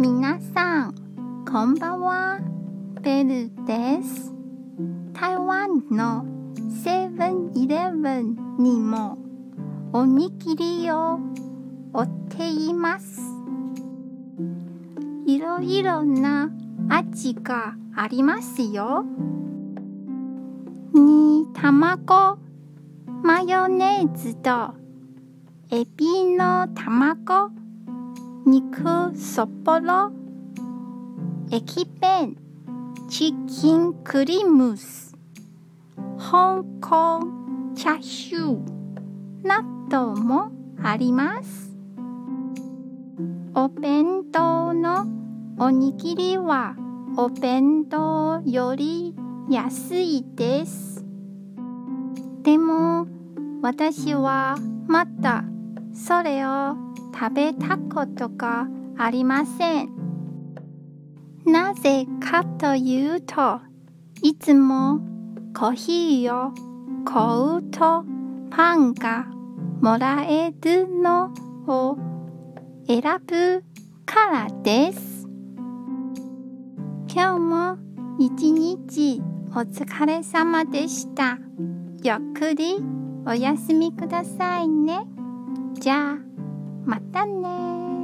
皆さん、こんばんは。ベルです。台湾のセブンイレブンにもおにぎりを売っています。いろいろな味がありますよ。煮卵、マヨネーズとエビの卵、肉そぼろ、駅弁、チキンクリームス、香港チャーシューなどもあります。お弁当のおにぎりはお弁当より安いです。でも私はまだそれを食べたことがありません。なぜかというと、いつもコーヒーを買うとパンがもらえるのを選ぶからです。今日も一日お疲れ様でした。ゆっくりお休みくださいね。じゃあ、またね